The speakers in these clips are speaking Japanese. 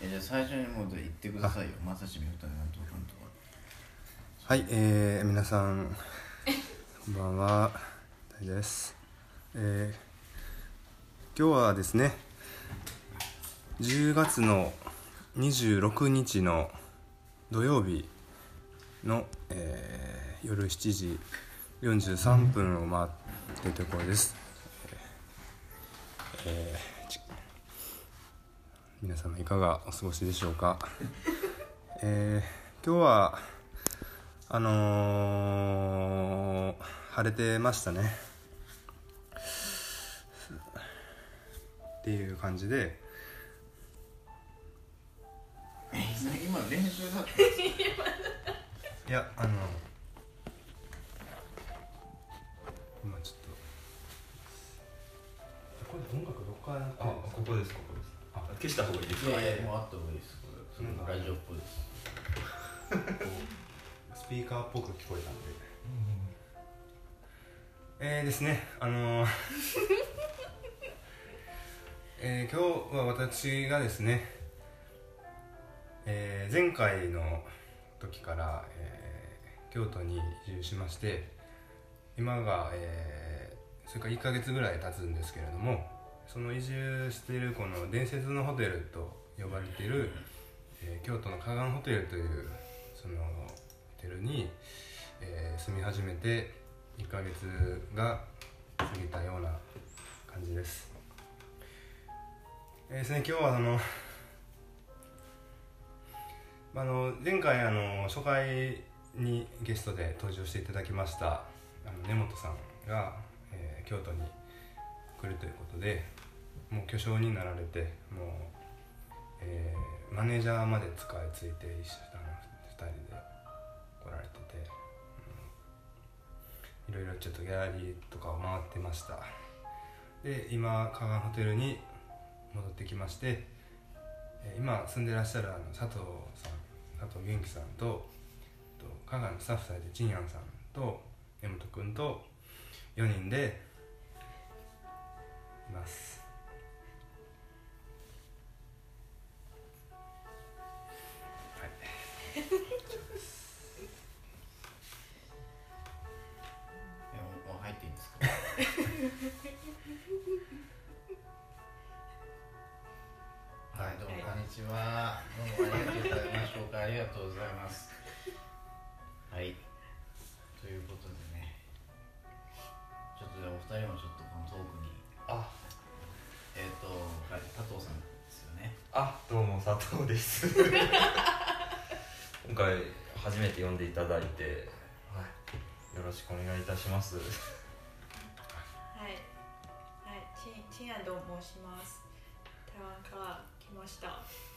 えじゃあ最初にもう言ってくださいよ。まさしみ歌なんとかなんとかはい、えー、皆さんこんばんは。大です、えー、今日はですね10月の26日の土曜日の、えー、夜7時43分を回ってところです、えーち皆様いかがお過ごしでしょうか、えー、今日はあのー、晴れてましたね。っていう感じで。え今練習だったいやあの今ちょっと。これ音楽どっかあるんですか？ここですここ。ですあ消した方がいいですいかやいやもうあった方がいいです。それうん。ラジオっぽいです。スピーカーっぽく聞こえたんで。えーですねあのー えー今日は私がですね、えー前回の時から、えー京都に移住しまして今が、えーそれから1ヶ月ぐらい経つんですけれどもその移住しているこの伝説のホテルと呼ばれている、えー京都の河岸ホテルというそのホテルに、えー住み始めて1ヶ月が過ぎたような感じです。えーですね、今日はそのまああの前回あの初回にゲストで登場していただきましたあの根本さんが、えー京都に来るということでもう巨匠になられてもう、えーマネージャーまで使いついて一緒あの2人で来られてて、うん。いろいろちょっとギャラリーとかを回ってました。で今河岸ホテルに戻ってきましてえー今住んでらっしゃるあの佐藤さん佐藤元気さんとと香川のスタッフさんでちんやんさんと根本君と4人でいます。ちはどうもありがとうございましょうか。ありがとうございます。はい。ということでね。ちょっとじゃあお二人もちょっとこのトークに。あ。えっ、とはい加藤さんですよね。あどうも佐藤です。今回初めて呼んでいただいて、はい、よろしくお願いいたします。はい、はい、ちん、ちんやと申します。台湾から来ました。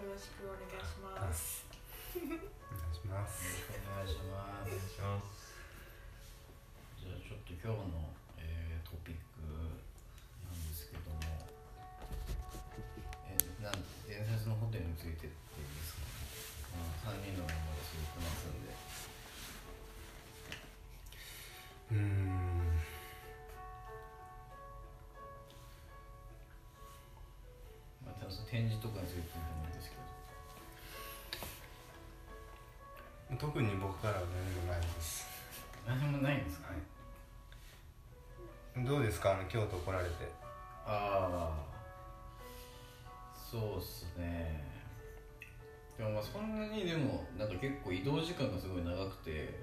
よろしくお願いします。お願いします。お願いしまお願いすしますじゃあちょっと今日の、えートピックなんですけども、えーなん伝説のホテルについてっていいですか、まあ、3人のメンバーでそう言ってますんで。うーん展示とかについてでもいいですけど。特に僕からは何もないです、何もないんですか、どうですか？あの京都来られて。ああ。そうっすね。でもまあそんなにでもなんか結構移動時間がすごい長くて、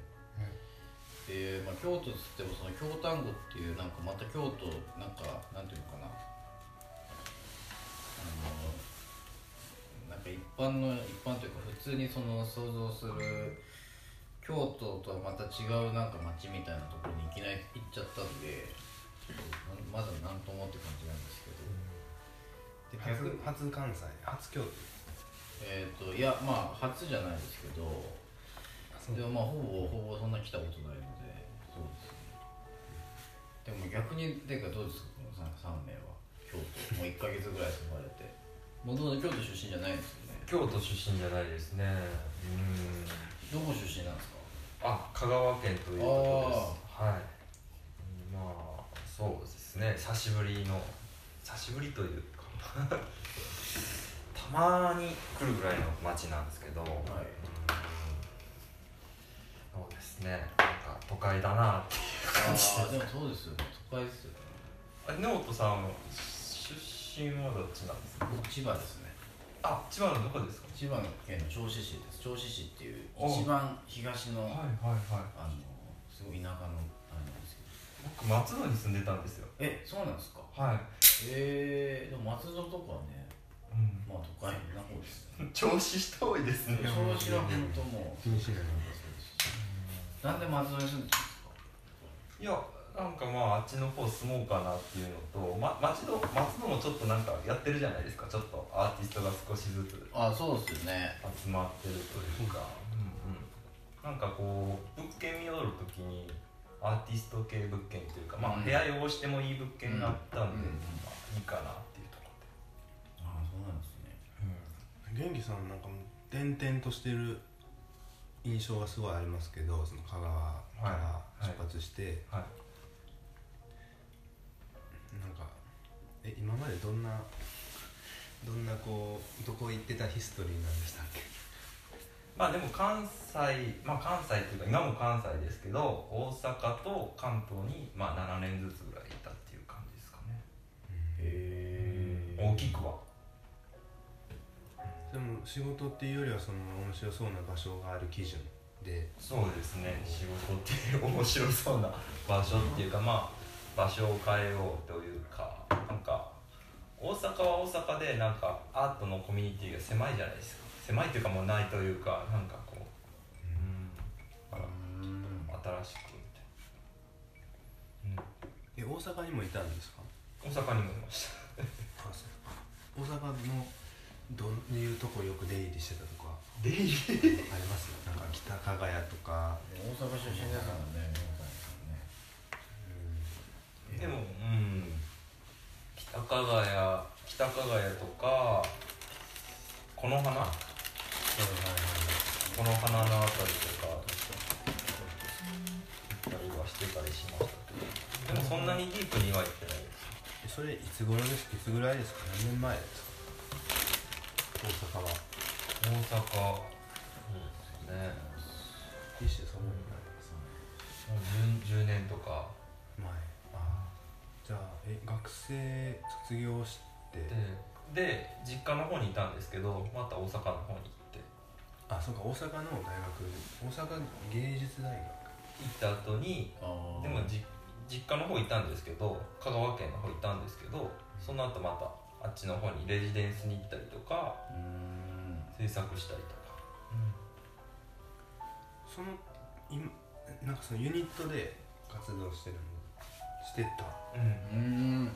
で、まあ、京都っつってもその京丹後っていうなんかまた京都なんかなんていうのかなか一般の一般というか普通にその想像する京都とはまた違うなんか街みたいなところにいきなり行っちゃったんでまだなんともって感じなんですけど。で逆初初関西初京都？えっ、といやまあ初じゃないですけどでもまあほぼほぼそんな来たことないのでそうですね。でも逆にていうかどうですかこの 3, 名は？京都。もう1か月ぐらい住まれてもともと京都出身じゃないんですよね。京都出身じゃないですね。うん。どこ出身なんですか？あ香川県ということです。はい。うんまあそうですね。久しぶりの久しぶりというか。たまに来るぐらいの町なんですけど、はい。そうですね。なんか都会だなっていうあ感じです。あでもそうですよね。都会ですよね。あ根本さん出身はどっちなんですか？僕千葉ですね。あ千葉のどこですか？千葉県の銚子市です。銚子市っていうお一番東のはいはいはい。あのすごい田舎のあれなんですけど。僕松戸に住んでたんですよ。えそうなんですか？はい、えー、でも松戸とかはねうん、まあ都会な方ですよね。調子人多いですね。銚子は本当もう。気にしないそうです。なんで松戸に住んでたんですか？いやなんかまああっちの方住もうかなっていうのと、ま、町戸松戸もちょっとなんかやってるじゃないですか。ちょっとアーティストが少しずつあそうですよね。集まってるというか、うんうん、なんかこう物件見よる時にアーティスト系物件というか、まあ、うん。部屋汚してもいい物件があったんで、うんまあ、いいかなっていうとこあそうなんですね。ろで、元気さんなんかもう転々としてる印象がすごいありますけどその香川から出発して、はい。なんえ今までどんなどんなこうどこ行ってたヒストリーなんでしたっけ？まあでも関西まあ関西っていうか今も関西ですけど大阪と関東にまあ7年ずつぐらいいたっていう感じですかね。へ大きくは。でも仕事っていうよりはその面白そうな場所がある基準で。そうですね。仕事っていう面白そうな場所っていうかまあ場所を変えようというかなんか大阪は大阪でなんかアートのコミュニティが狭いじゃないですか。狭いというかもうないというかなんかこううんだからうん新しくみたいな、え大阪にもいたんですか？うん、大阪にもいました。大阪のどういうとこよく出入りしてたとか？出入り？あります？なんか北加賀屋とか、大阪出身ですからねでもうん北加賀屋北加賀屋とかこの花？この花のあたりとか行ったりはしてたりしましたけど。でもそんなにディープには行ってないです。えそれいつ頃です？いつぐらいですか？何年前ですか？大阪。は大阪。そうですね。一種そのもう 10, 10年とかじゃあえ学生卒業して？でで実家の方にいたんですけどまた大阪の方に行って。あそうか大阪の大学。大阪芸術大学。行った後にあー。でもじ実家の方行ったんですけど香川県の方行ったんですけどその後またあっちの方にレジデンスに行ったりとかうーん。制作したりとか、その今なんかそのユニットで活動してるのしてた。うん。うーん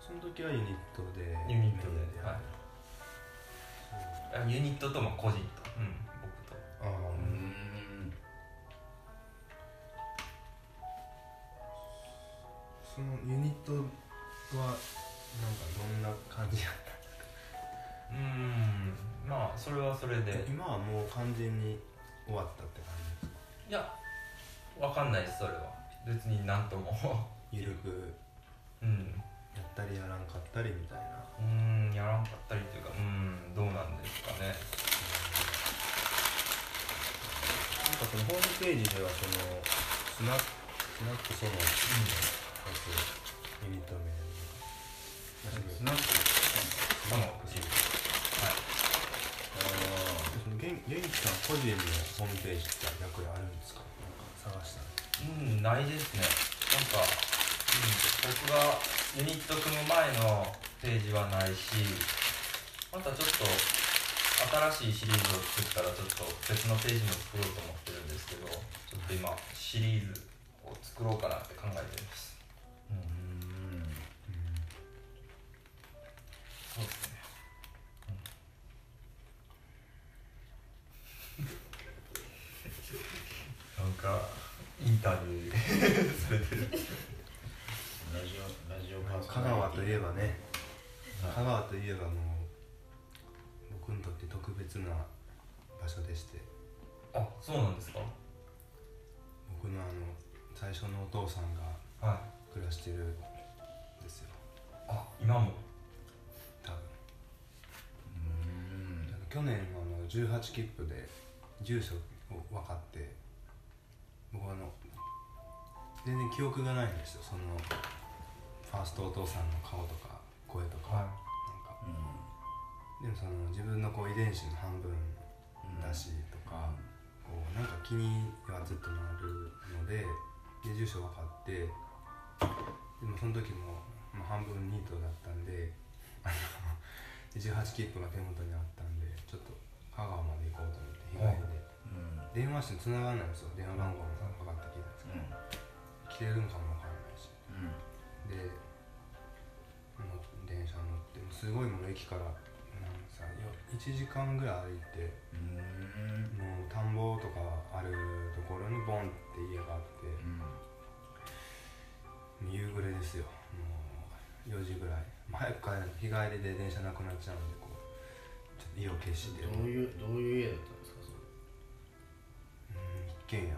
その時はユニットで。ユニットで。メインやるあユニットとまあ個人と、うん、僕と。ああ、うーん。そのユニットはなんかどんな感じやっうん。まあそれはそれたで今はもう完全に終わったって感じいやわかんないですそれは。別になんともゆるくうん。やったりやらんかったりみたいな。うんやらんかったりというかうんどうなんですかね。なんかそのホームページではそのスナックスナックそのやつユニット名スナック。そのってい。うその元元気さん個人のホームページって逆にあるんですか？なんか探したらうんないですね。なんか、うん、僕がユニット組む前のページはないしまたちょっと新しいシリーズを作ったらちょっと別のページも作ろうと思ってるんですけどちょっと今シリーズを作ろうかなって考えてます。うん。うん。そうですね、なん。かインタビューされてるラジオラジオパーソ香川といえばね。はい。香川といえばもう僕にとって特別な場所でして。あそうなんですか？僕のあの最初のお父さんがはい。暮らしてるんですよ。あ今も？多分。うーん。去年あの18切符で住所を分かって僕あの全然記憶がないんですよ。そのファーストお父さんの顔とか声とか、はなんか。うでもその自分のこう遺伝子の半分んだしとか、こうなんか気にはずっとなるのでで住所分かってでもその時も、まあ、半分ニートだったんであの 18切符が手元にあったんでちょっと香川まで行こうと思って日帰りで。うん。電話して繋がらないんですよ。電話番号が分かって聞いたんですけど、来てるんかもでの電車乗ってすごいもう駅からなんかさよ1時間ぐらい歩いてうん。もう田んぼとかあるところにボンって家があってうん。夕暮れですよ。もう4時ぐらい。早く帰る。日帰りで電車なくなっちゃうんでこうちょっと意を決して。どういうどういう家だったんですかそれ？うん一軒家。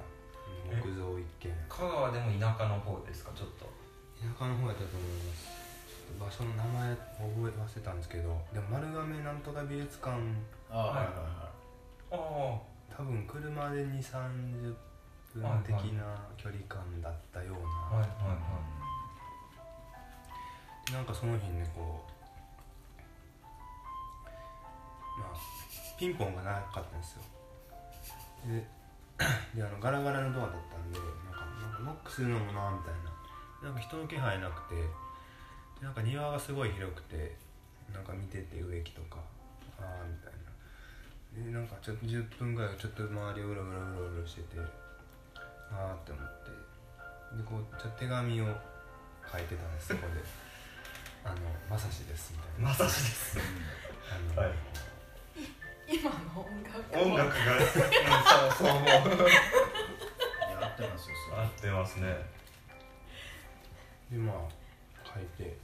木造一軒家。香川でも田舎の方ですかちょっと？田舎の方やったと思います。ちょっと場所の名前覚え忘れたんですけどでも丸亀なんとか美術館。あはいはあ多分車で2 3 0分的な距離感だったような、あはいはいはなんかその日ねこうまあピンポンがなかったんですよ。で であのガラガラのドアだったんでなんかなんかノックするのもなみたいななんか人の気配なくてでなんか庭がすごい広くてなんか見てて植木とかああみたいな。でなんかちょっと10分ぐらいちょっと周りをうろうろうろうろしててああって思って。でこうちょっと手紙を書いてたんですそこで「あのまさしです」みたいな。まさしです。あの、はい。今の音楽音楽が、うん、そうそう思う。いや合ってますよ合ってますねでまあ書いて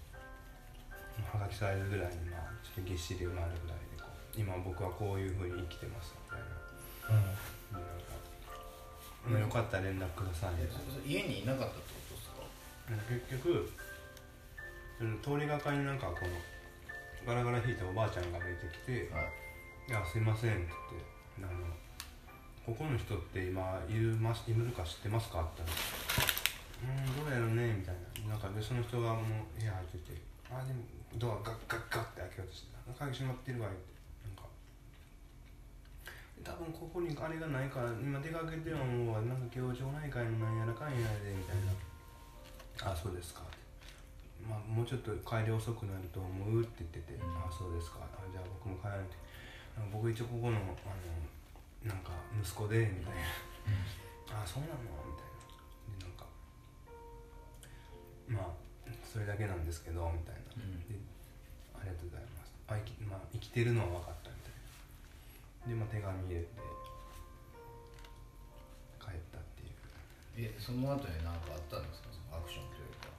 はがきサイズぐらいにまあちょっとぎっしり埋まるぐらいでこう今僕はこういうふうに生きてますみたいな。うん。でなんか、まあ、よかったら連絡くださいみたいな。家にいなかったってことですか？結局その通りがかりになんかこのガラガラ引いたおばあちゃんが出てきてはい「いやすいません」って言ってあの「ここの人って今いるますいるか知ってますか?」って言ったら「うーんどうやろうね」みたいななんかでその人がもう部屋入ってて「あでもドアガッガッガッ」って開けようとして「鍵閉まってるわ」って。なんか。多分ここにあれがないから今出かけてるのはなんか今日町内会のなんやらかんやでみたいな「あそうですか」って。まあ、もうちょっと帰り遅くなると思うって言ってて「うんあそうですか。あじゃあ僕も帰らないと。あの僕一応ここのあのなんか息子でみたいな「あそうなの?」まあそれだけなんですけどみたいな。うん。でありがとうございます。あ生き,、まあ、生きてるのは分かったみたいな。で、まあ、手紙入れて帰ったっていう。えその後に何かあったんですか？そのアクションというか。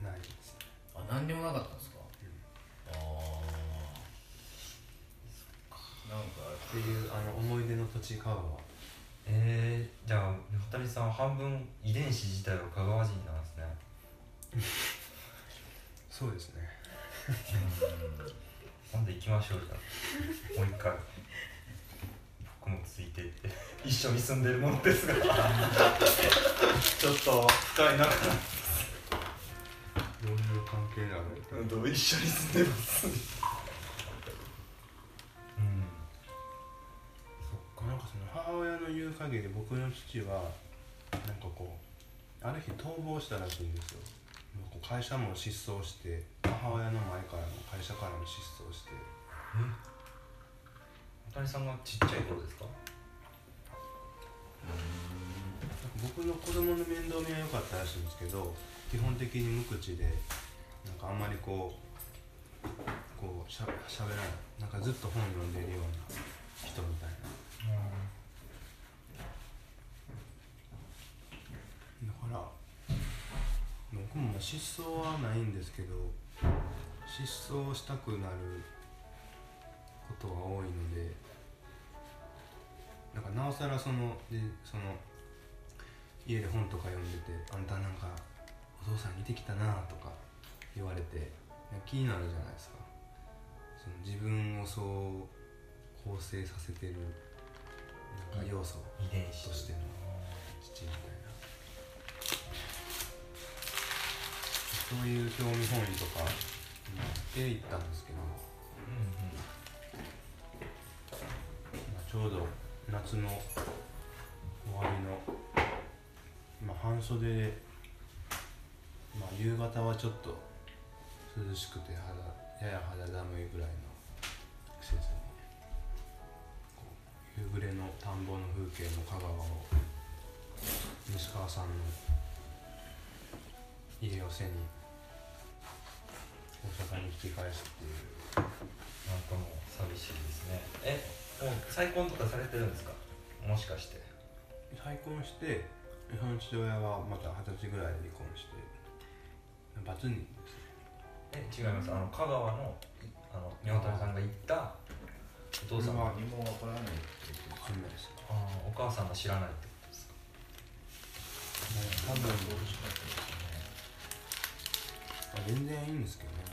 ないですあ何にもなかったんですか、ああなんかっていうあの思い出の土地香川。えー、じゃあ中谷さんは半分遺伝子自体は香川人なん そうですね。なん。で行きましょうじゃあもう一回。僕もついてって。一緒に住んでるものですが。ちょっと深い仲どういう関係なの？と一緒に住んでます？うん。そっなんかその母親の言う限り僕の父はなんかこうある日逃亡したらしいんですよ会社も失踪して母親の前からも会社からも失踪して。中谷さんがちっちゃい頃ですか？僕の子供の面倒見は良かったらしいんですけど基本的に無口でなんかあんまりこうこうしゃしゃべらない。なんかずっと本読んでるような人みたいなだから僕もまあ失踪はないんですけど失踪したくなることが多いのでなんかなおさらそのでその家で本とか読んでて「あんたなんかお父さん似てきたな」とか言われて気になるじゃないですか。その自分をそう構成させてるなんか要素遺伝子としての。父みたいなそういう興味本位とかで行ったんですけど、まあちょうど夏の終わりの、まあ、半袖で、まあ、夕方はちょっと涼しくて肌やや肌寒いぐらいの季節に夕暮れの田んぼの風景の香川を西川さんの家を背に大阪に引き返すっていうなんかもう寂しいですね。えもう再婚とかされてるんですか？もしかして。再婚してその父親はまた二十歳ぐらいで離婚してバツ人ですね。え違います。あの香川のあの宮本さんが行ったお父さんまあ何もわからないって言って分かんないですあーお母さんが知らないってことですか？多分どうしかったですね。まあ全然いいんですけどね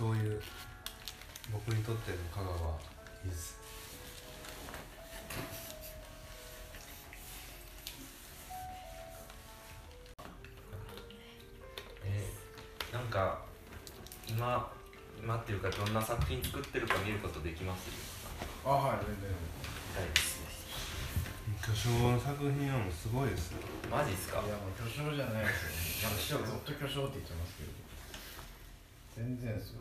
そういう僕にとっての香川はいいですえーなんか今今っていうかどんな作品作ってるか見ることできます？あはい全然。見たいです巨匠の作品はもうすごいですよ。マジっすか？いやもう巨匠じゃないですよなんか師匠ずっと巨匠って言ってますけど全然ですよ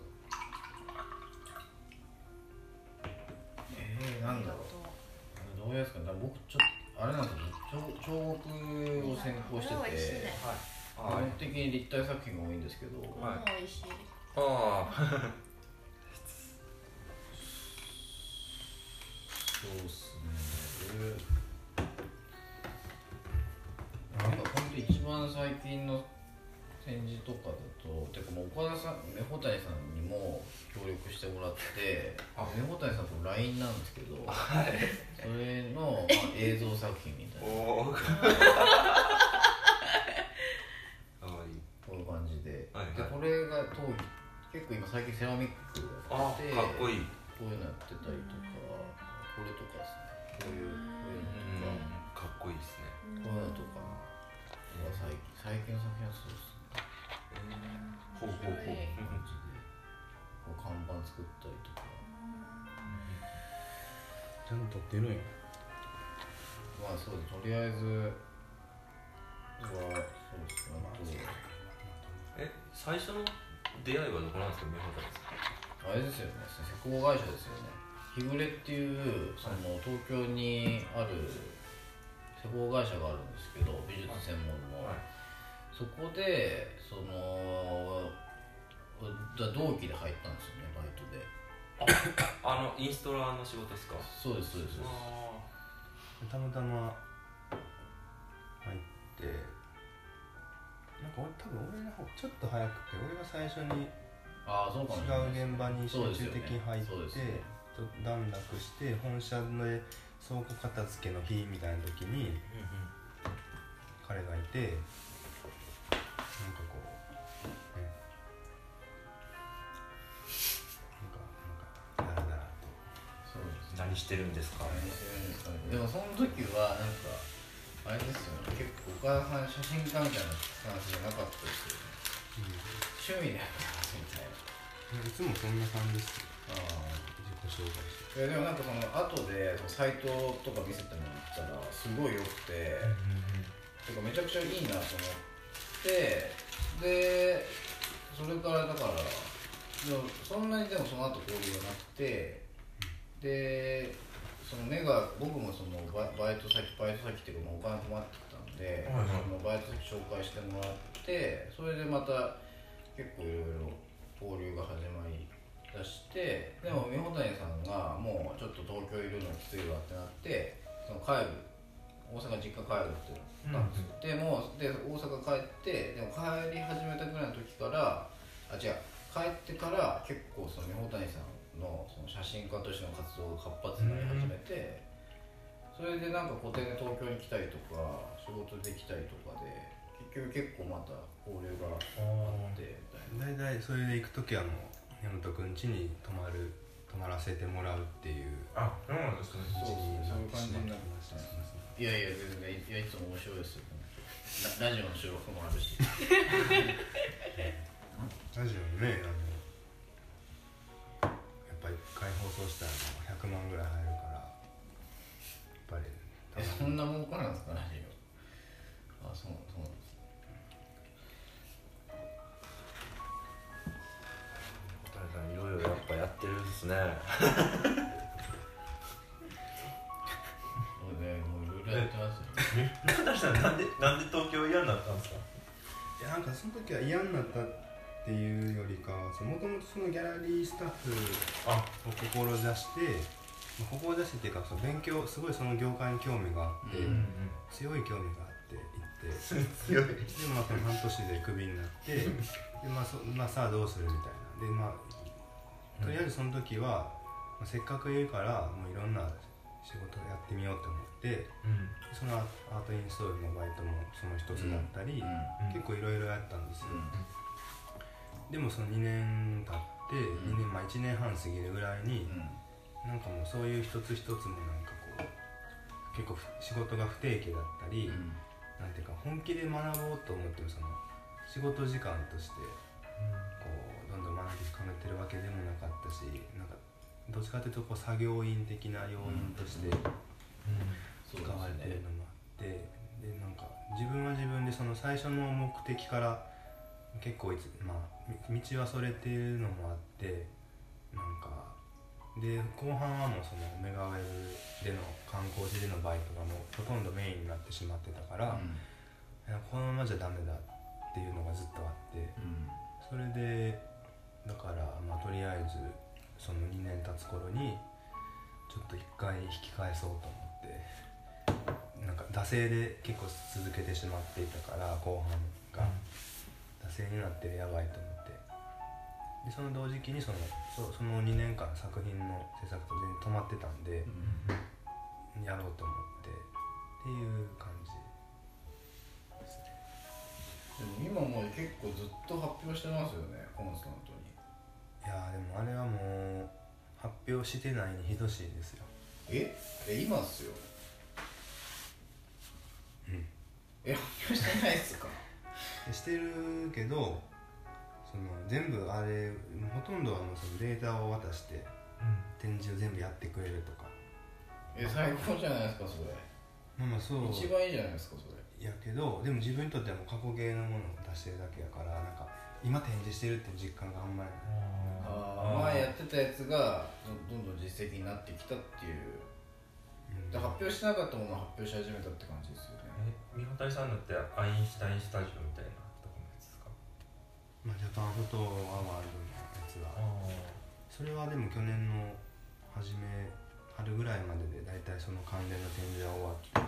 えー、なんだろう。どうやつかな。僕ちょっとあれなんですよ。彫彫刻を専攻してて。基はい。本的に立体作品が多いんですけど、はい。ああそうっすね。なんか本当一番最近の展示とかだとてかもう岡田さん目穂谷さんにも協力してもらってあ目穂谷さんと LINE なんですけど はい。それの、まあ、映像作品みたいな。お こういう感じで,、はいはい。でこれが当時結構今最近セラミックあやっててかっこいい。こういうのやってたりとかこれとかですね。こういうこういううん。のとか、かっこいいですね。こういうのとかが最近最近の作品はそうですねほうほうほう。こういう感じでこう看板作ったりとか。ちゃんと撮ってるんやまあそうですとりあえずはそうですね。あとえ最初の出会いはどこなんですか？宮本ですかあれですよね。施工会社ですよね。日暮れっていうその東京にある施工会社があるんですけど美術専門の、はいそこでそのだ同期で入ったんですよねバイトで。あのインストラの仕事ですか？そうですそうです。そうですあたまたま入ってなんか俺多分俺の方ちょっと早くて俺が最初にああそうか違う現場に集中的に入って、ね。ちょっと段落して本社で倉庫片付けの日みたいな時に彼がいてなんかこうねなんかなんかダラダラとそうです何してるんですか何してるんですかねでもその時はなんかあれですよね結構岡田さん写真家みたいなスタンスじゃなかったですよね趣味でやってますみたいないつもそんな感じですよああ自己紹介していやでもなんかその後でそのサイトとか見せてもらったらすごい良くて、てかめちゃくちゃいいなと思ってでそれからだからでもそんなにでもその後交流がなくてでその目が僕もそのババイト先バイト先っていうかもうお金困ってたんで、はいはい。そのバイト先紹介してもらってそれでまた結構いろいろ交流が始まりだしてでも美穂谷さんがもうちょっと東京いるのきついわってなってその帰る大阪実家帰るってなったんですよ、でもで大阪帰ってでも帰り始めたぐらいの時からあ違う帰ってから結構その美穂谷さんのその写真家としての活動が活発になり始めて、それでなんか個展で東京に来たりとか仕事できたりとかで結局結構また交流があってみたいな。大体それで行く時はもう大和くん家に泊まる泊まらせてもらうっていうあそうなんですね。そうにそういう感じになってりましたしまったいやいや全然いやいつも面白いですよ。ララジオの収録もあるし。ラジオねあのやっぱり一回放送したら100万ぐらい入るからやっぱりえそんな儲かるんですかラジオ？あそうそうなんです。いろいろやっぱやってるんですね ねもういろいろやってますよ。さんなんでなんで東京嫌になったんですか？いやなんかその時は嫌になったっていうよりかはもともとそのギャラリースタッフあを志してまあ志してっていうかその勉強すごいその業界に興味があって、うん強い興味があって行って。強いでまあその半年でクビになって で、まあそまあ、さあどうするみたいな。でまあとりあえずその時は、まあ、せっかくいるからもういろんな仕事をやってみようと思ってうんそのアートインストールのバイトもその一つだったり、うん。結構いろいろやったんですよ、でもその2年経ってうん。2年、まあ、1年半過ぎるぐらいにうん。なんかもうそういう一つ一つもなんかこう結構ふ仕事が不定期だったり、うん。なんていうか本気で学ぼうと思ってもその仕事時間としてこうどんどん学び深めてるわけでもなかったしなんかどっちかというとこう作業員的な要因としてそう使われてるのもあってでなんか自分は自分でその最初の目的から結構いつ、まあ、み道はそれてるのもあってなんかで後半はもうそのメガウェルでの観光地でのバイトがもうほとんどメインになってしまってたから、いやこのままじゃダメだっていうのがずっとあってうんそれでだからまあとりあえずその2年経つ頃にちょっと一回引き返そうと思ってなんか惰性で結構続けてしまっていたから後半が。惰性になってやばいと思って。でその同時期にそのそその2年間作品の制作と全然止まってたんでやろうと思って。っていう感じですね。でも今もう結構ずっと発表してますよねコンスタントに。いやーでもあれはもう発表してないに等しいですよ。え？え今っすようんえ発表してないっすか？でしてるけどその全部あれほとんどはもうそのデータを渡して展示を全部やってくれるとか。え最高じゃないですかそれ。まあまあそう。一番いいじゃないですかそれ。やけどでも自分にとってはもう過去形のものを出してるだけやからなんか今展示してるっていう実感があんまりない。ああ前やってたやつがどどんどん実績になってきたっていう。うん。で発表しなかったものを発表し始めたって感じです三畑さんのってアインシュタインスタジオみたいなとこのやつですか？まあ、ジャパンフォトアワードのやつはそれはでも去年の初め春ぐらいまでで大体その関連の展示は終わってっ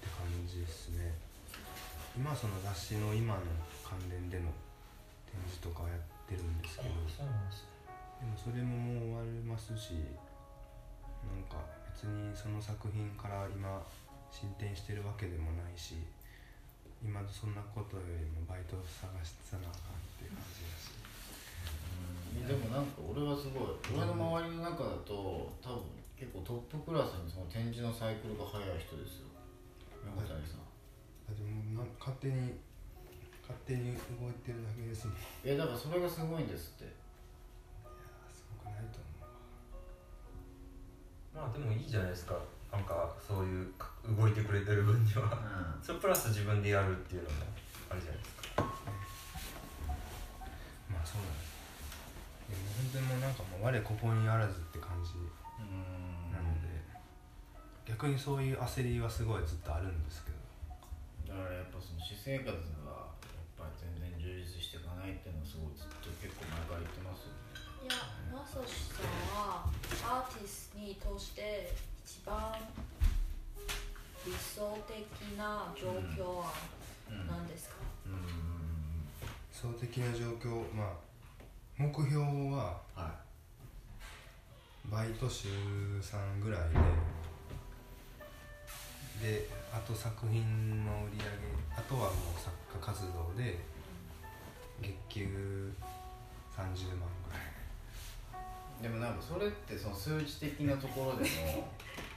て感じですね。今はその雑誌の今の関連での展示とかはやってるんですけど。でもそれももう終わりますしなんか別にその作品から今進展してるわけでもないし今そんなことよりもバイトを探してたなあかんっていう感じだし。でもなんか俺はすごい。俺の周りの中だと多分結構トップクラスにその展示のサイクルが早い人ですよ。山谷さん。だってもうなん勝手に勝手に動いてるだけですもん。いいやだからそれがすごいんですって。やすごくないと思う。わまあでもいいじゃないですかなんかそういうか動いてくれてる分には それプラス自分でやるっていうのもあるじゃないですか。まあそうだね。でも本当にもうなんかもう我ここにあらずって感じうん。なので、逆にそういう焦りはすごいずっとあるんですけど。だからやっぱその私生活がやっぱり全然充実していかないっていうのはすごいずっと結構前から言ってますよね。いやマサシさんはアーティストに通して一番理想的な状況は何ですか、うん。理想的な状況まあ目標ははバイト週3ぐらいでであと作品の売り上げあとはもう作家活動で月給30 30万ぐらい。でもなんかそれってその数値的なところでの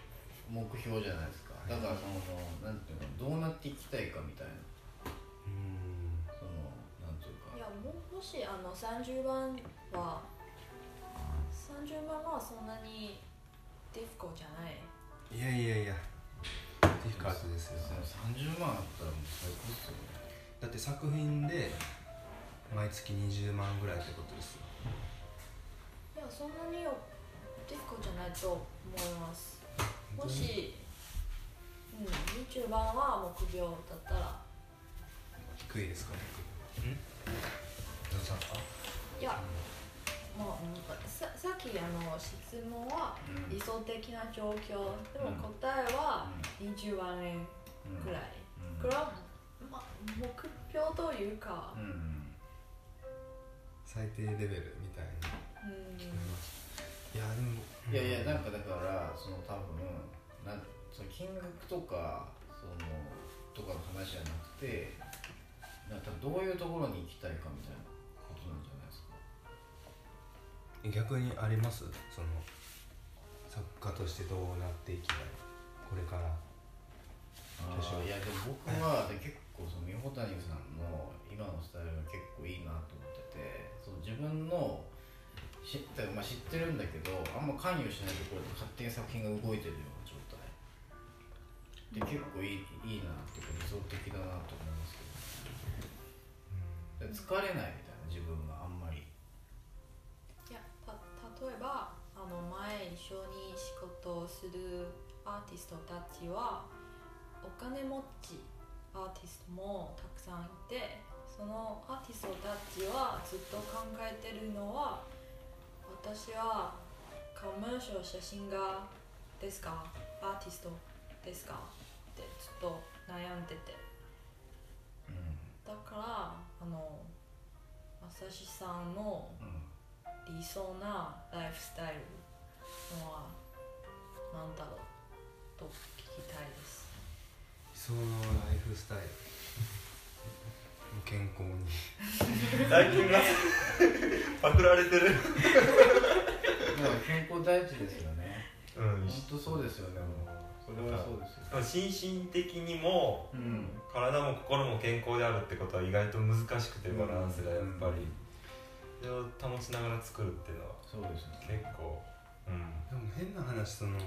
目標じゃないですか。だからそのなんていうのどうなっていきたいかみたいな。うんそのなんていうか。いやももしあの30番は30番はそんなにディフコじゃない。いやいやいや。ディフカートですよ。その30万あったらもう最高っすよね。だって作品で毎月20万ぐらいってことですよ。いやそんなにディフコじゃないと思いますもし、うん、20番は目標だったら。低いですかどうしたんですか？いやもうささっきあの質問はうん理想的な状況。でもうん答えは20万円うんくらい、うん。これは、ま、目標というか。う、ん。最低レベルみたいな。うん。聞こえます。いやでもいやいやなんかだからその多分なんその金額とかそのとかの話じゃなくてなんかどういうところに行きたいかみたいなことなんじゃないですか。逆にあります？その作家としてどうなっていきたい？これから。あーいやでも僕は で結構その美穂谷さんの今のスタイルが結構いいなと思っててその自分のしだからまあ知ってるんだけどあんま関与しないところで勝手に作品が動いてるような状態。で結構いいいいなっていうか理想的だなと思いますけど。で疲れないみたいな自分があんまり。いやた例えばあの前一緒に仕事をするアーティストたちはお金持ちアーティストもたくさんいてそのアーティストたちはずっと考えてるのは私はコマーシャル写真家ですかアーティストですか？ってずっと悩んでて。うん。だからあのまさしさんのうん。理想なライフスタイルのは何だろう？と聞きたいです。理想のライフスタイル健康に。最近がパクられてる。健康第一ですよね。うん。本当そうですよね。もうそれはそうですよ。心身的にもうん。体も心も健康であるってことは意外と難しくてバランスがやっぱり、それを保ちながら作るっていうのはそうですね。結構うん。でも変な話その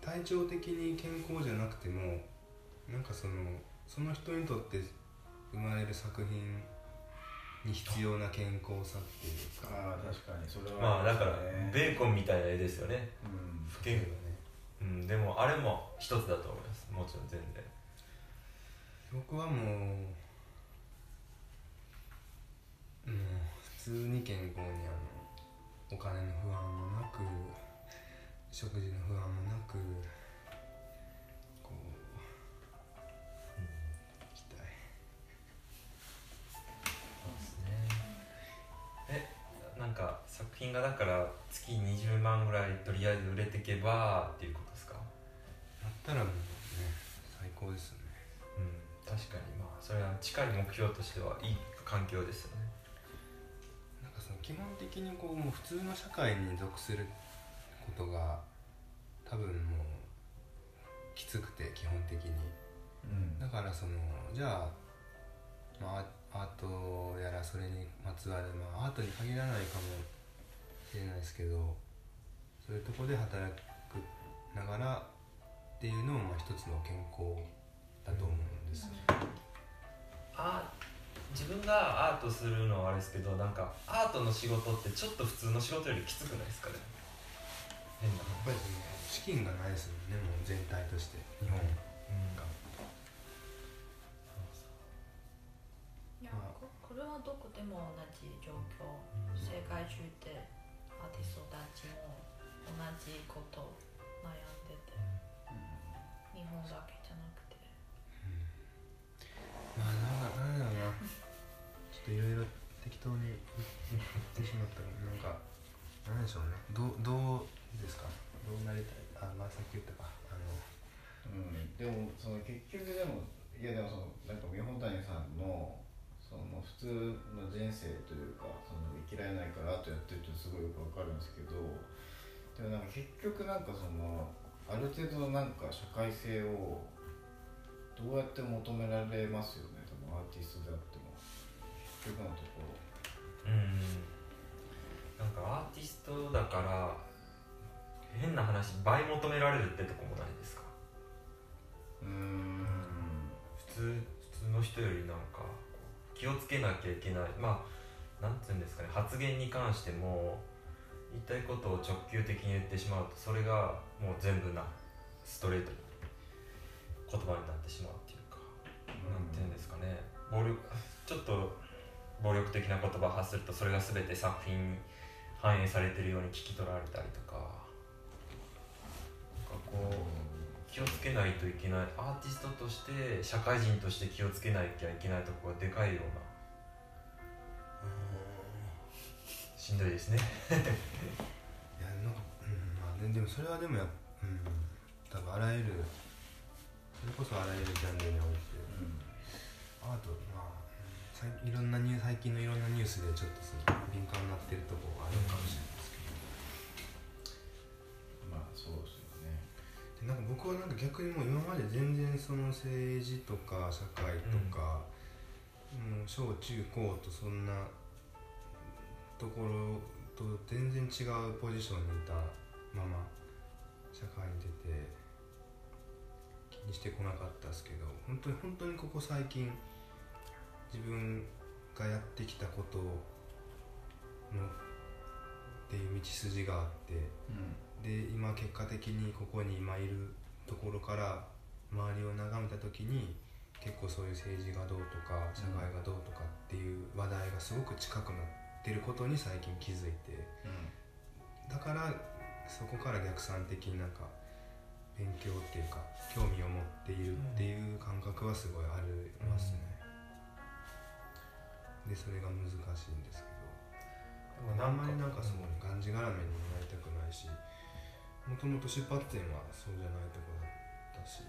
体調的に健康じゃなくてもなんかそのその人にとって生まれる作品に必要な健康さっていうか。ああ確かに。それはまあだからねベーコンみたいな絵ですよね。うん。不健康うんでもあれも一つだと思います。もちろん全然。僕はもうもう普通に健康にあのお金の不安もなく食事の不安もな品がだから月20万ぐらいとりあえず売れてけばっていうことですか？なったらもうね最高ですよね。うん確かに。まあそれは近い目標としてはいい環境ですよね。なんかその基本的にこうもう普通の社会に属することが多分もうきつくて基本的に。うん。だからそのじゃあ、まあ、アートやらそれにまつわる、まあ、アートに限らないかもしれないですけどそういうとこで働くながらっていうのもまあ一つの健康だと思うんです、あ自分がアートするのはあれですけどなんかアートの仕事ってちょっと普通の仕事よりきつくないですかね？変なやっぱりその資金がないですもんねもう全体として。日本が、いやまあ。ここれはどこでも同じ状況。世界中でアーティストたちも同じこと悩んでて日本だけじゃなくて。まあなんかなんだろうな。ちょっといろいろ適当に言ってしまったけどなんかなんでしょうね。どうどうですか？どうなりたい？あまあさっき言ったか。あのうん、でもその結局でもいやでもそのなんか美穂谷さんのその普通の人生というかその生きられれないからアートやってるとすごいよくわかるんですけどでもなんか結局なんかそのある程度のなんか社会性をどうやって求められますよね？多分アーティストであっても。結局のところうん。なんかアーティストだから変な話倍求められるってとこもないですか？うーん。普通普通の人よりなんか気をつけなきゃいけない。まあなんていうんですかね。発言に関しても言いたいことを直球的に言ってしまうとそれがもう全部なストレートに言葉になってしまうっていうか、なんていうんですかね。暴力ちょっと暴力的な言葉を発するとそれが全て作品に反映されてるように聞き取られたりとか。なんかこう気をつけないといけない。アーティストとして社会人として気をつけなきゃいけないとこがでかいような。しんどいですね。いやなんかうんまあねでもそれはでもやうん多分あらゆるそれこそあらゆるジャンルにおいてアートまあいろんなニュー最近のいろんなニュースでちょっとその敏感になってるとこがあるかもしれない。ですなんか僕はなんか逆にもう今まで全然その政治とか社会とか、もう小中高とそんなところと全然違うポジションにいたまま社会に出て気にしてこなかったですけど本当に本当にここ最近自分がやってきたことのっていう道筋があって。うんで今結果的にここに今いるところから周りを眺めた時に結構そういう政治がどうとか社会がどうとかっていう話題がすごく近くなってることに最近気づいてうんだからそこから逆算的になんか勉強っていうか興味を持っているっていう感覚はすごいありますね。でそれが難しいんですけど。あんまりなんかそのがんじがらめになりたくないしもともと出発点はそうじゃないとこだったし。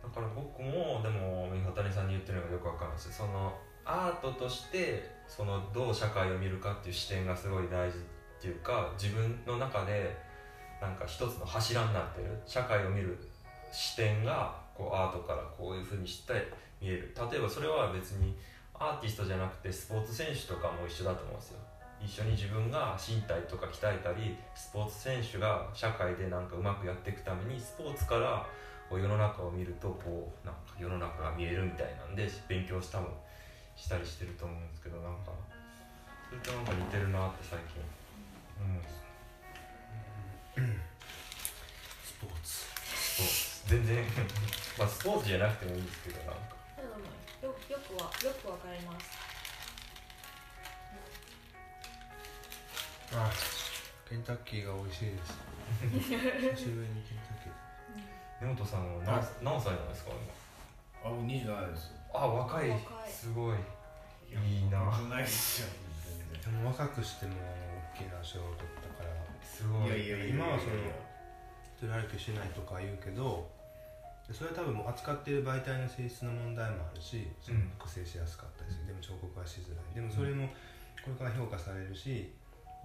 だから僕もでも三谷さんに言ってるのがよくわかるんですよ。そのアートとしてそのどう社会を見るかっていう視点がすごい大事っていうか自分の中でなんか一つの柱になってる。社会を見る視点がこうアートからこういうふうにして見える。例えばそれは別にアーティストじゃなくてスポーツ選手とかも一緒だと思うんですよ。一緒に自分が身体とか鍛えたりスポーツ選手が社会でなんかうまくやっていくためにスポーツからこう世の中を見るとこうなんか世の中が見えるみたいなんで勉強したもしたりしてると思うんですけどなんかそれとなんか似てるなって最近。思うん。ですスポーツ。そう全然。まあスポーツじゃなくてもいいんですけどなんか。よくはよくわかりますあケンタッキーが美味しいです。久しぶりにケンタッキー。根本さんは何何歳なんですか？今。あ僕27ですあ若い。若い。すごい。いいな。僕ないですよでも若くしても大きな賞を取ったから。すごい。全然いやいやいや。今はその一人歩きしないとか言うけどでそれは多分もう扱っている媒体の性質の問題もあるしその複製しやすかったりする、でも彫刻はしづらい。でもそれもこれから評価されるし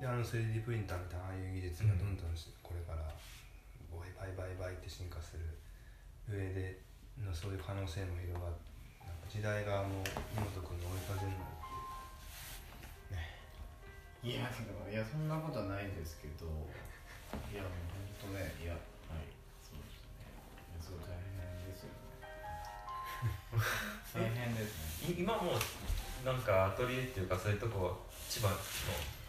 であの 3D プリンターみたいなああいう技術がどんどんしこれからバイバイバイバイって進化する上でのそういう可能性も広がってなんか時代がもう根本君の追い風になるっていう。いやいやそんなことはないですけどいやもう本当ねいやはい。そうですね。いやすごい大変ですよね。大変ですね。い今もなんかアトリエっていうかそういうとこは千葉の方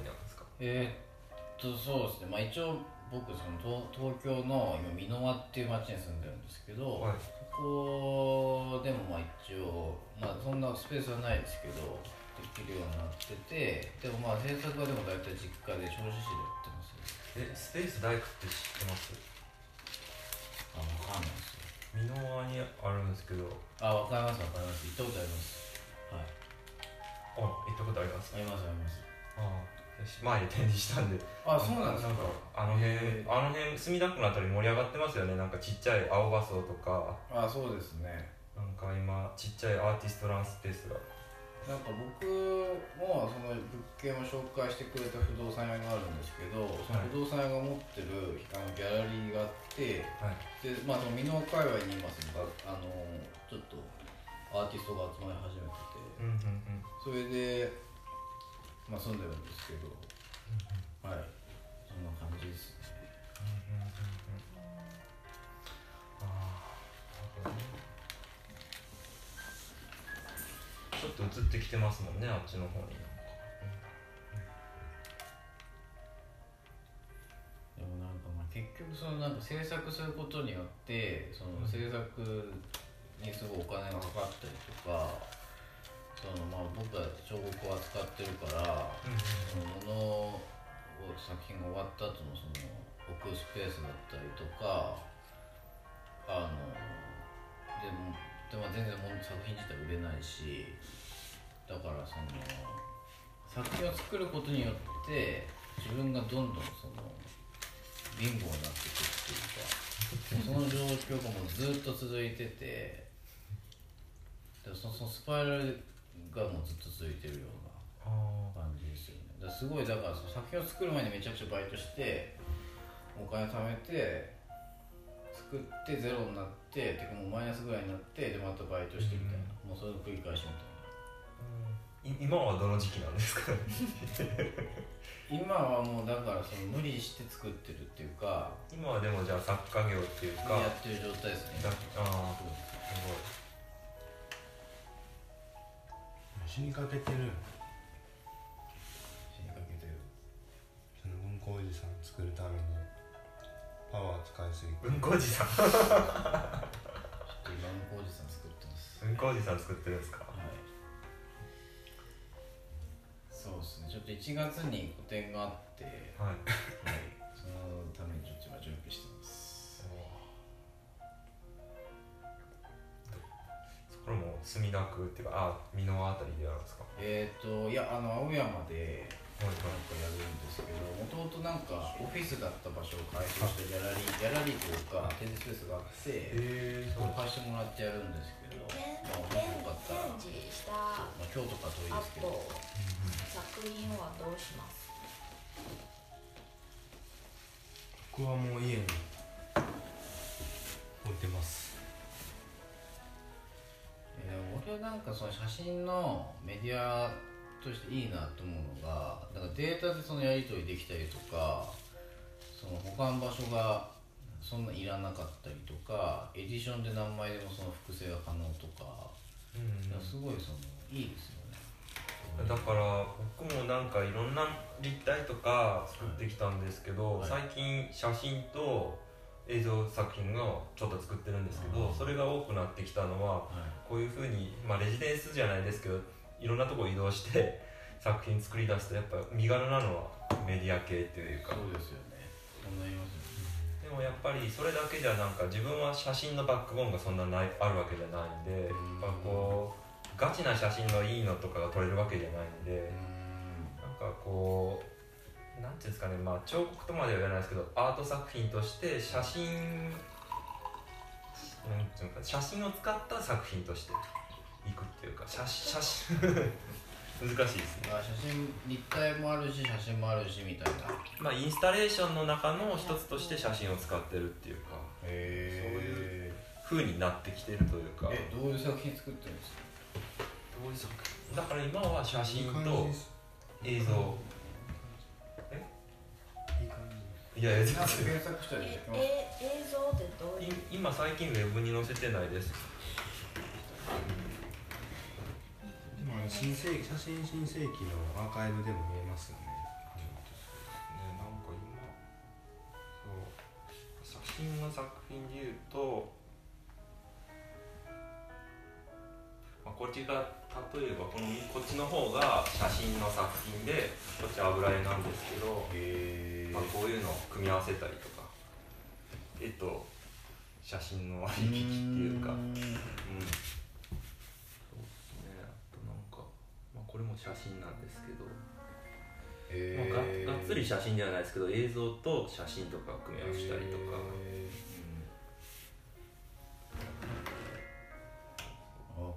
にあるんですか？えーっとそうですね。まあ一応僕その東東京の今箕輪っていう町に住んでるんですけど、はい。そこでもまあ一応まあそんなスペースはないですけどできるようになっててでもまあ制作はでも大体実家で銚子市でやってますねえスペース大工って知ってます？あわかんないですよ。箕輪にあるんですけど。あわかりますわかります。行ったことあります。はい。あ行ったことあります？ありますあります。あ前で展示したんで。あそうなんですか。あの辺あの辺墨田区のあたり盛り上がってますよね。なんかちっちゃい青葉荘とか。あそうですね。なんか今ちっちゃいアーティストランスペースが。なんか僕もその物件を紹介してくれた不動産屋があるんですけどその不動産屋が持ってるあのギャラリーがあってはい。でまあその美濃界隈に今そのあのちょっとアーティストが集まり始めてて。うんうんうん。それでまあ住んでるんですけどはいそんな感じですね。ちょっと映ってきてますもんねあっちの方に。でもなんかまあ結局そのなんか制作することによってその制作にすごいお金がかかったりとかそのまあ僕は彫刻を扱ってるからそのものを作品が終わった後のその置くスペースだったりとかあのでもでも全然もの作品自体売れないしだからその作品を作ることによって自分がどんどんその貧乏になっていくっていうかその状況がもうずっと続いててでそそのスパイラルがもうずっと続いてるようなあ感じですよね。だすごいだからその作品を作る前にめちゃくちゃバイトしてお金貯めて作ってゼロになっててかもうマイナスぐらいになってでまたバイトしてみたいな、もうそれの繰り返しみたいな。い今はどの時期なんですか？今はもうだからその無理して作ってるっていうか今はでもじゃあ作家業っていうかやってる状態ですね。だああそうす死にかけてる。死にかけてる。そのうんこおじさん作るためにパワー使いすぎて。うんこおじさん。ちょっと今のおじさん作ってます。うんこおじさん作ってるんですか？はい。そうですね。ちょっと1月に個展があって。はい。はい、墨田区っていうかあ美濃あたりでやるんですか？えっ、と、いや、あの青山で、はい。なんかやるんですけど、もともとなんかオフィスだった場所を改装してギャラリー、ギャラリーというか展示スペースがあって、そこ貸してもらってやるんですけど、まあ、もしよかったら、まあ、今日とか遠いあですけど、と作品はどうします？僕はもう家に置いてますえー俺なんかその写真のメディアとしていいなと思うのがなんかデータでそのやり取りできたりとかその保管場所がそんないらなかったりとかエディションで何枚でもその複製が可能とか、うんすごいそのいいですよね。だから僕もなんかいろんな立体とか作ってきたんですけど、はい。最近写真と映像作品がちょっと作ってるんですけど、うん。それが多くなってきたのははい。こういうふうに、まあ、レジデンスじゃないですけどいろんなとこ移動して作品作り出すとやっぱ身軽なのはメディア系っていうか。そうですよね。そうなりますよね。でもやっぱりそれだけじゃなんか自分は写真のバックボーンがそんなないあるわけじゃないんで、うん。やっぱこうガチな写真のいいのとかが撮れるわけじゃないんで、うなんかこうなんていうんですかねまあ彫刻とまでは言わないですけどアート作品として写真なんていうのか写真を使った作品としていくっていうか写写真 難しいですね。ん、まあ写真立体もあるし写真もあるしみたいな。まあインスタレーションの中の一つとして写真を使ってるっていうかへえ風になってきてるというか。えどういう作品作ってるんですか？どういう作品？だから今は写真と映像いや検索したりでえきます。え映像ってどういうい今最近ウェブに載せてないですでもあの新世紀写真新世紀のアーカイブでも見えますよねねなんか今そう写真の作品でいうと、まあ、こっちが例えばこのこっちの方が写真の作品でこっち油絵なんですけど、へまあ、こういうのを組み合わせたりとか絵と写真の割引っていうか。うん。そうですね。あとなんか、まあ、これも写真なんですけど、まあ、ががっつり写真ではないですけど映像と写真とか組み合わせたりとか、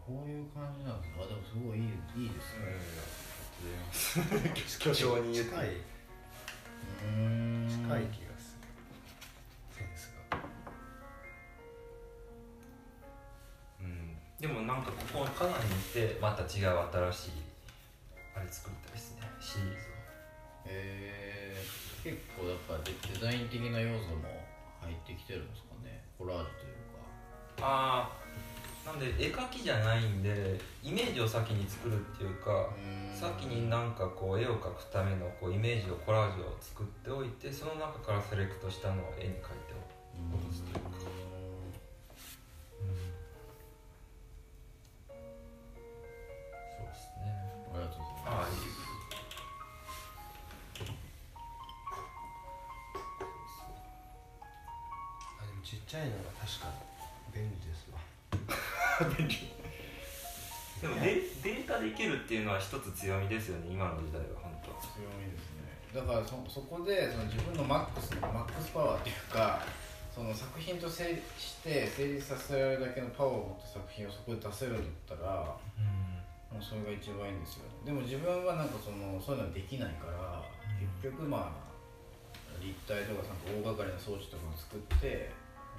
こういう感じなんですね。あでもすごいいいいいですね。巨匠に近い近い。うん。気がするセンスが。うん。でもなんかここカナに行ってまた違う新しいあれ作りたいですねシリーズえー、結構やっぱデデザイン的な要素も入ってきてるんですかね。コラージュというか。をああなんで絵描きじゃないんでイメージを先に作るっていうか先になんかこう絵を描くためのこうイメージをコラージュを作っておいてその中からセレクトしたのを絵に描いておく。というかそうですね。ありがとうございああいいますあでもちっちゃいのが確かにでもデ データでいけるっていうのは一つ強みですよね今の時代は本当。強みですね。だからそそこでその自分のマックスのマックスパワーっていうかその作品と整理して成立させられるだけのパワーを持った作品をそこで出せるんだったらもうそれが一番いいんですよでも自分はなんかそのそういうのはできないから、結局まあ立体とかなんか大掛かりな装置とかを作って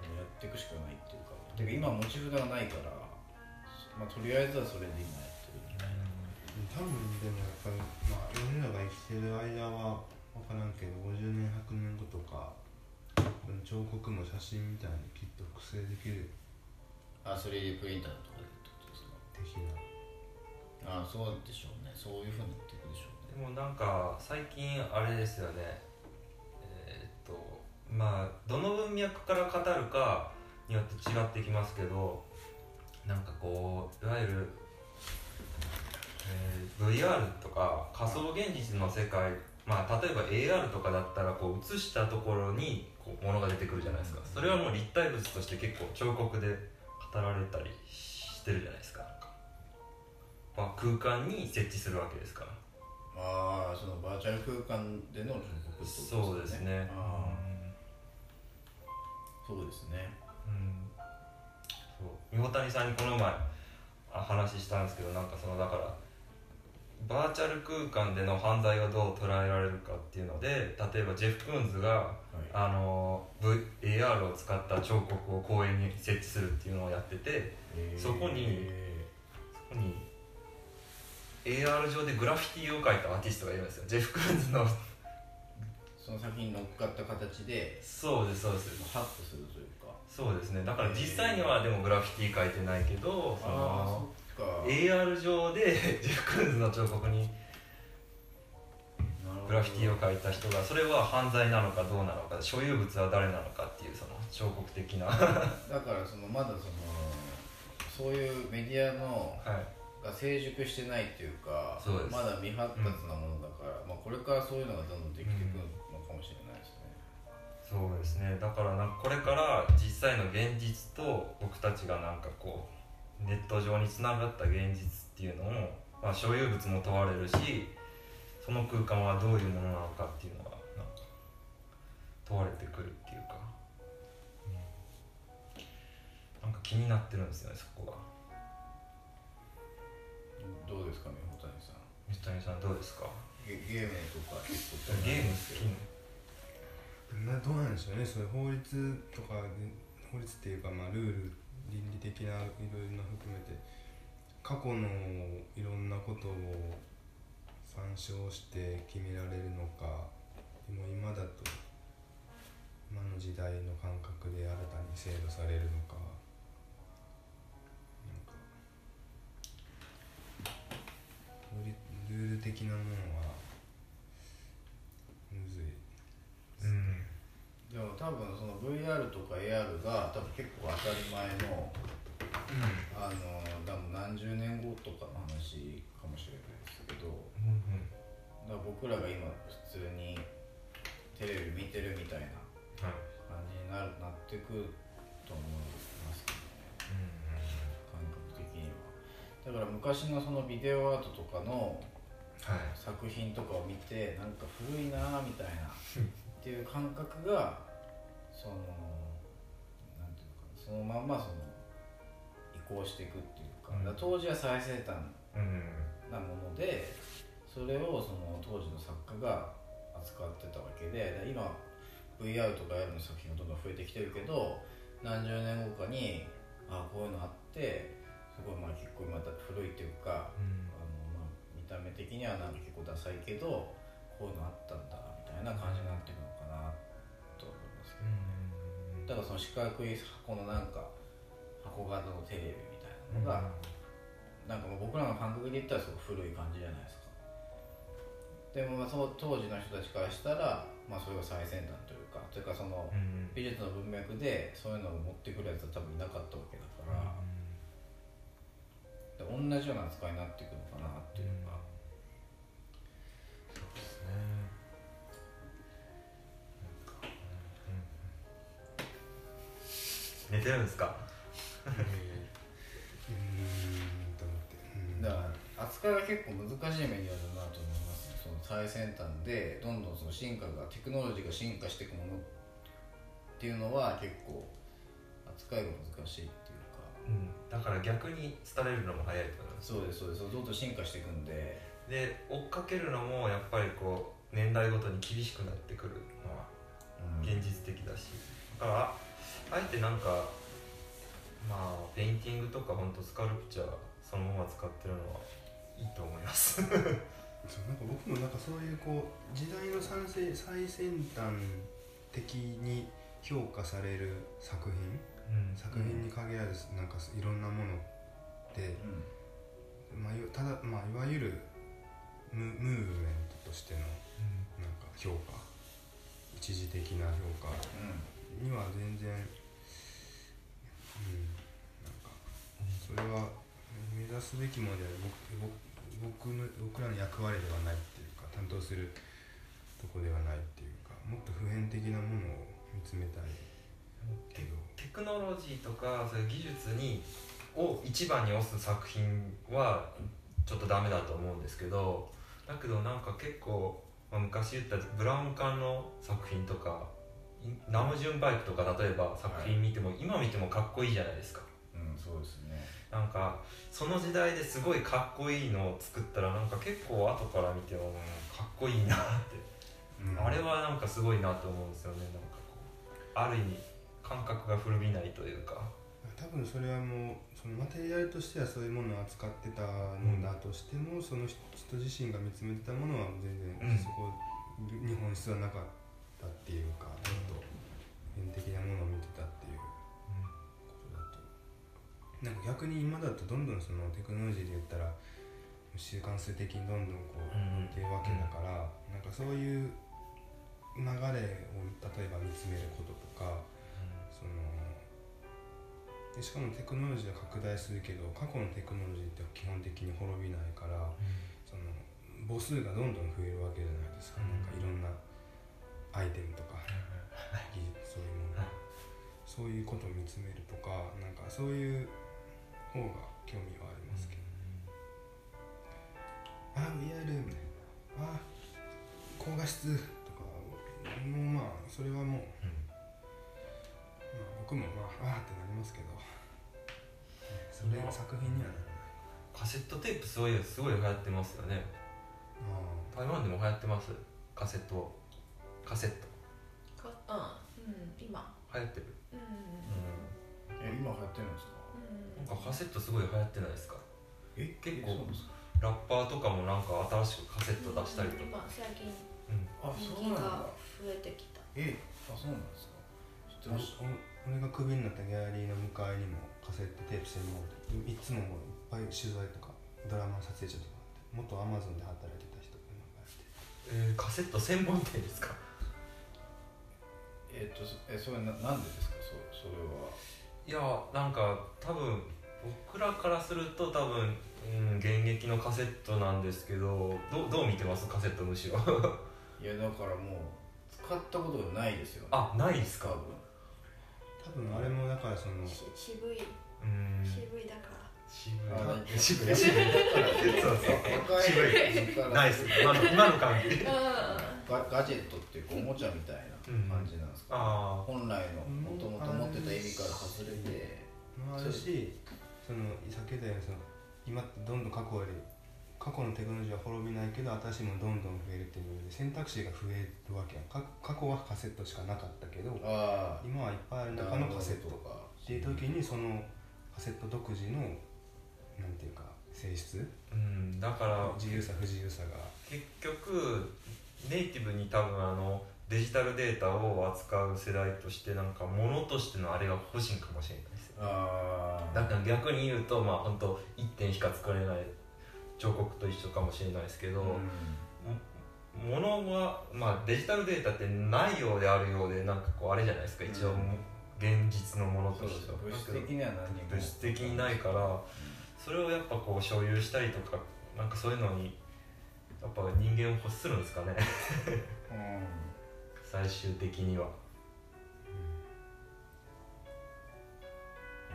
やっていくしかないっていうかてか今持ち札がないから、まあ、とりあえずはそれで今やってるみたいな多分でもやっぱりまあ俺らが生きてる間は分からんけど50年100年後とかこの彫刻も写真みたいにきっと複製できる。あ 3D プリンターとかでってことですか？的な。あそうでしょうね。そういうふうになっていくでしょうね。でもなんか最近あれですよね。えーっとまあどの文脈から語るかによって違ってきますけどなんかこういわゆる、えー VR とか仮想現実の世界まあ例えば AR とかだったらこう映したところにこう物が出てくるじゃないですか。それはもう立体物として結構彫刻で語られたりしてるじゃないですか。まあ、空間に設置するわけですから。ああそのバーチャル空間での彫刻ってことそうですね。そうですね。うん。三谷さんにこの前あ話したんですけど、なんかそのだからバーチャル空間での犯罪をどう捉えられるかっていうので、例えばジェフ・クーンズがはいあの VAR を使った彫刻を公園に設置するっていうのをやってて、えーそこにそこに AR 上でグラフィティを描いたアーティストがいるんですよ。ジェフ・クーンズのその先に乗っかった形でそうですそうです。ハッとするそうですね。だから実際にはでもグラフィティ描いてないけどそあのあそ AR 上で ジェフ・クーンズの彫刻にグラフィティを描いた人がそれは犯罪なのかどうなのか所有物は誰なのかっていうその彫刻的な。は だからそのまだそのそういうメディアのい。が成熟してないっていうかまだ未発達なものだから、まあ、これからそういうのがどんどんできてくるそうですね。だからなんかこれから実際の現実と僕たちがなんかこうネット上につながった現実っていうのも、まあ、所有物も問われるしその空間はどういうものなのかっていうのがなんか問われてくるっていうか、なんか気になってるんですよねそこがどうですかね小谷さん。水谷さんどうですか？ゲゲームとか結構。ゲーム好きなどうなんでしょうね。それ法律とか法律っていうか、まあ、ルール倫理的ないろいろな含めて過去のいろんなことを参照して決められるのかでも今だと今の時代の感覚で新たに制度されるのかなんかルール的なものはむずいうんでも多分その VR とか AR が多分結構当たり前のあの多分何十年後とかの話かもしれないですけどだから僕らが今普通にテレビ見てるみたいなはい。感じになるなってくると思いますけどね。感覚的には。だから昔のそのビデオアートとかのはい。作品とかを見てなんか古いなみたいな っていう感覚がそのなんていうのかなそのまんまその移行していくっていうか当時は最先端うんなものでそれをその当時の作家が扱ってたわけでで今 VR とか AR の作品がどんどん増えてきてるけど何十年後かにあこういうのあってすごいまあ結構また古いっていうかあの、まあ、見た目的にはなんか結構ダサいけどこういうのあったんだみたいな感じになっていくのだからその四角い箱のなんか箱型のテレビみたいなのが、なんかもう僕らの感覚で言ったらすごい古い感じじゃないですか。でもまあその当時の人たちからしたら、まあ、それが最先端というかというかそのうん美術の文脈でそういうのを持ってくるやつは多分いなかったわけだから、で同じような扱いになっていくのかなっていうか、そうですね寝てるんですか？うーんと思って。うん。だから扱いが結構難しいメディアだなと思いますねその最先端でどんどんその進化がテクノロジーが進化していくものっていうのは結構扱いが難しいっていうか。うん。だから逆に廃れるのも早いと思いますそうですそうです。どんどん進化していくんで。で追っかけるのもやっぱりこう年代ごとに厳しくなってくるのは現実的だし。だからあえてなんかまあペインティングとか本当スカルプチャーそのまま使ってるのはいいと思います。そうなんか僕もなんかそういうこう時代の最先最先端的に評価される作品うん。作品に限らずなんかいろんなもので、うん。まあ、いわただ、まあ、いわゆるムムーブメントとしてのなんか評価。一時的な評価には全然うんなんかそれは目指すべきものである。僕僕の僕らの役割ではないっていうか担当するとこではないっていうかもっと普遍的なものを見つめたいけど。テクノロジーとかそういう技術にを一番に推す作品はちょっとダメだと思うんですけどだけどなんか結構、まあ、昔言ったブラウン管の作品とかナムジュンバイクとか例えば作品見ても、今見てもかっこいいじゃないですか。うんそうですね。なんかその時代ですごいかっこいいのを作ったらなんか結構後から見ても、うんかっこいいなって、うん。あれはなんかすごいなと思うんですよね。なんかこうある意味感覚が古びないというか。多分それはもうそのマテリアルとしてはそういうものを扱ってたのだとしても、その人自身が見つめてたものは全然、うん。そこに本質はなかったっていうかもっと普遍的なものを見てたっていうことだと。なんか逆に今だとどんどんそのテクノロジーで言ったら習慣性的にどんどんこううんいってるわけだから、なんかそういう流れを例えば見つめることとかそのでしかもテクノロジーは拡大するけど過去のテクノロジーって基本的に滅びないからその母数がどんどん増えるわけじゃないですか、うん。なんかいろんなアイテムとか技術そういうもの、はいそういうことを見つめるとかなんかそういう方が興味はありますけど、あ VR みたいなあ高画質とかもうまあそれはもう、まあ、僕もまああーってなりますけど。それが作品にはならない。カセットテープすごいすごい流行ってますよね。あ台湾でも流行ってます。カセットカセット。かうん、うん、今。流行ってる。うんえ今流行ってるんですか？うん。なんかカセットすごい流行ってないですか？え？結構そうですか？ラッパーとかもなんか新しくカセット出したりとか、今最近。あ人気そうなんだが増えてきた。えあそうなんですか？知ってました。お俺がクビになったギャラリーの向かいにもカセットテープ専門店。いつももういっぱい取材とかドラマ撮影所とかあって元アマゾンで働いてた人がなんかやって。えーカセット専門店ですか？えっとそえそれななんでですか？そそれは。いやなんか多分僕らからすると多分、うん、現役のカセットなんですけどどうどう見てます？カセットむしろいやだからもう使ったことがないですよね。あないですか？多分。多分あれもだからそのし渋い。うん。渋いだから渋い。あ 渋い。渋い。そうそう。渋い。渋ナイス。今の今の感じ。うん。ガガジェットっていうかおもちゃみたいな感じなんですか、あ本来のもともと持ってた意味から外れて。もあるしそのさっき言ったようにその今ってどんどん過去より過去のテクノロジーは滅びないけど新しいものどんどん増えるっていうので選択肢が増えるわけやん。か過去はカセットしかなかったけどあ今はいっぱいある中のカセット。とか。っていう時にそのカセット独自のなんていうか性質？うんだから自由さ不自由さが。結局ネイティブに多分あのデジタルデータを扱う世代としてなんか物としてのあれが欲しいんかもしれないです。よああだから逆に言うとまあ本当一点しか作れない彫刻と一緒かもしれないですけど、ものは、まあ、デジタルデータってないようであるようでなんかこうあれじゃないですか一応、うん現実のものとしては。物質的には何にも。物質的にないからそれをやっぱこう所有したりとかなんかそういうのにやっぱ人間を欲するんですかね。うん。最終的には。あ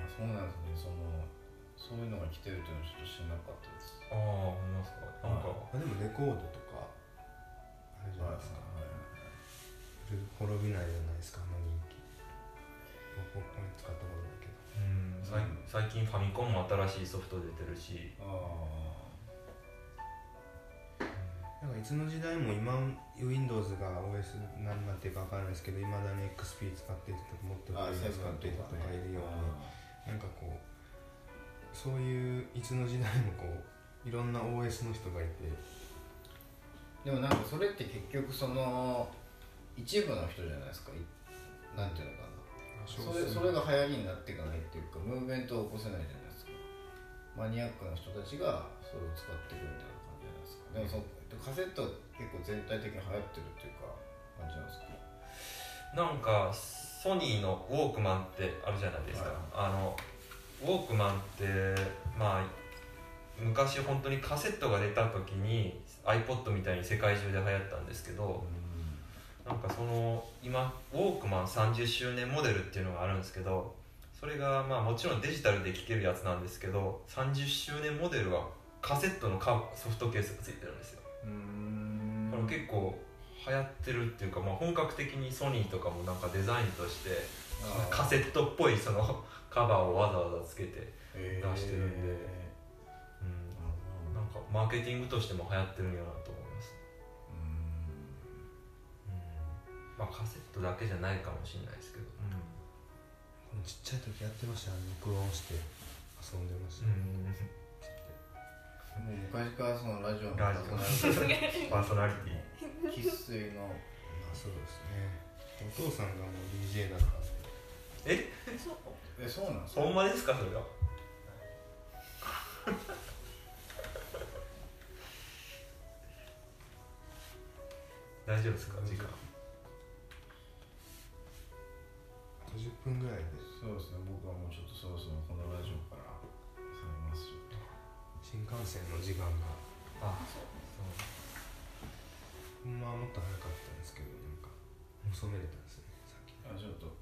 そうなんですね。そのそういうのが来てるっていうのはちょっと知らなかったです。ああほんまですか。なんかまあでもレコードとかあれじゃないですか。滅びないじゃないですかあの人気。僕これ使ったこと最近ファミコンも新しいソフト出てるし。あなんかいつの時代も今 Windows が OS 何なっていうか分からないですけどいまだに XP 使ってる人とかもっと古使ってるとかいるようになんかこうそういういつの時代もこういろんな OS の人がいて。でもなんかそれって結局その一部の人じゃないですか。いなんていうのかなそれそれが流行りになっていかないっていうかムーブメントを起こせないじゃないですか。マニアックな人たちがそれを使っていくみたいな感じじゃないですか。でもそカセット結構全体的に流行ってるっていうか感じなんですか？なんかソニーのウォークマンってあるじゃないですか、あのウォークマンってまあ昔本当にカセットが出た時に iPod みたいに世界中で流行ったんですけどなんかその今ウォークマン30周年モデルっていうのがあるんですけどそれがまあもちろんデジタルで聴けるやつなんですけど30周年モデルはカセットのカソフトケースがついてるんですよ。うん。だから結構流行ってるっていうか、まあ、本格的にソニーとかもなんかデザインとしてカセットっぽいその カバーをわざわざつけて、出出してるんで。うん、なんかマーケティングとしても流行ってるんやなまあカセットだけじゃないかもしれないですけど、ちっちゃい時やってましたね。録音して遊んでました、もう昔からそのラジオのラジオ。パーソナリテパーソナリティ。ィ生粋のあそうですね。お父さんがもう DJ だったんでそうえ？そうなんですか？ほんまですかそれは？大丈夫ですか時間50分ぐらいで。そうですね。僕はもうちょっとそろそろこのラジオから去めます新幹線の時間が。あそう。そう。まはもっと早かったんですけどなんか遅めれたんですねさっき。あちょっと。